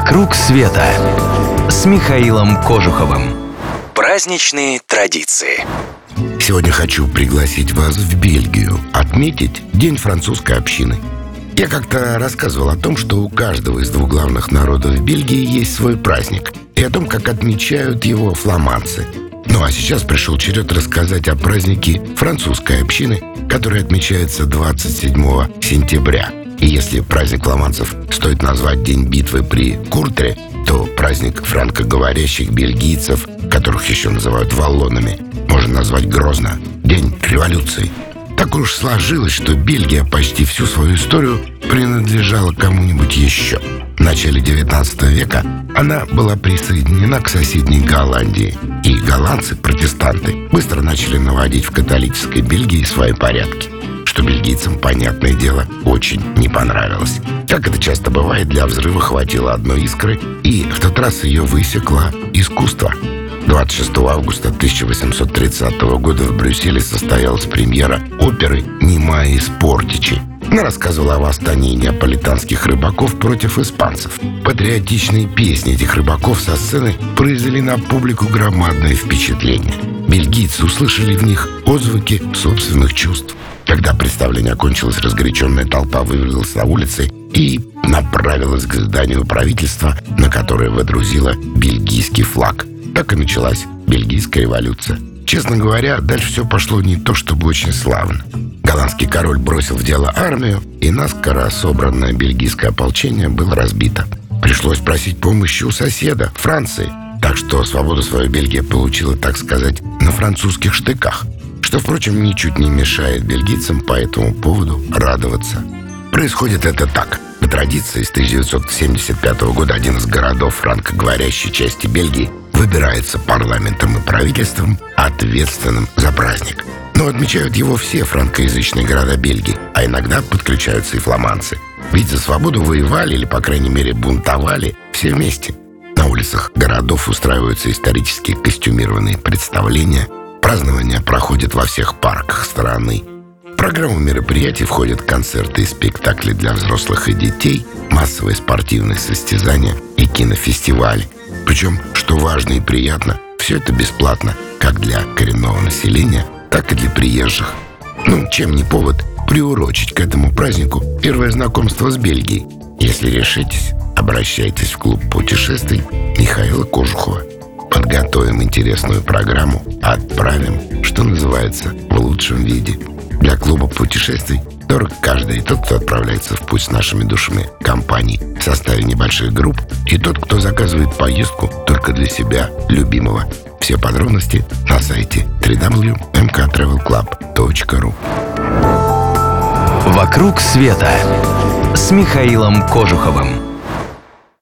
«Вокруг света» с Михаилом Кожуховым. Праздничные традиции. Сегодня хочу пригласить вас в Бельгию отметить День французской общины. Я как-то рассказывал о том, что у каждого из двух главных народов Бельгии есть свой праздник, и о том, как отмечают его фламандцы. Ну а сейчас пришел черед рассказать о празднике французской общины, который отмечается 27 сентября – и если праздник фламандцев стоит назвать День битвы при Куртре, то праздник франкоговорящих бельгийцев, которых еще называют валлонами, можно назвать грозно День революции. Так уж сложилось, что Бельгия почти всю свою историю принадлежала кому-нибудь еще. В начале 19 века она была присоединена к соседней Голландии, и голландцы, протестанты, быстро начали наводить в католической Бельгии свои порядки что бельгийцам, понятное дело, очень не понравилось. Как это часто бывает, для взрыва хватило одной искры, и в тот раз ее высекло искусство. 26 августа 1830 года в Брюсселе состоялась премьера оперы «Немая из Портичи». Она рассказывала о восстании неаполитанских рыбаков против испанцев. Патриотичные песни этих рыбаков со сцены произвели на публику громадное впечатление. Бельгийцы услышали в них отзвуки собственных чувств. Когда представление окончилось, разгоряченная толпа вывалилась на улицы и направилась к зданию правительства, на которое водрузила бельгийский флаг. Так и началась бельгийская революция. Честно говоря, дальше все пошло не то чтобы очень славно. Голландский король бросил в дело армию, и наскоро собранное бельгийское ополчение было разбито. Пришлось просить помощи у соседа, Франции. Так что свободу свою Бельгия получила, так сказать, на французских штыках – что, впрочем, ничуть не мешает бельгийцам по этому поводу радоваться. Происходит это так. По традиции, с 1975 года один из городов франкоговорящей части Бельгии выбирается парламентом и правительством, ответственным за праздник. Но отмечают его все франкоязычные города Бельгии, а иногда подключаются и фламандцы. Ведь за свободу воевали или, по крайней мере, бунтовали все вместе. На улицах городов устраиваются исторические костюмированные представления – Празднование проходит во всех парках страны. В программу мероприятий входят концерты и спектакли для взрослых и детей, массовые спортивные состязания и кинофестивали. Причем, что важно и приятно, все это бесплатно как для коренного населения, так и для приезжих. Ну, чем не повод приурочить к этому празднику первое знакомство с Бельгией. Если решитесь, обращайтесь в клуб путешествий Михаила Кожухова подготовим интересную программу, отправим, что называется, в лучшем виде. Для клуба путешествий. Дорог каждый, тот, кто отправляется в путь с нашими душами. Компаний. В составе небольших групп, и тот, кто заказывает поездку только для себя, любимого. Все подробности на сайте www.mktravelclub.ru «Вокруг света» с Михаилом Кожуховым.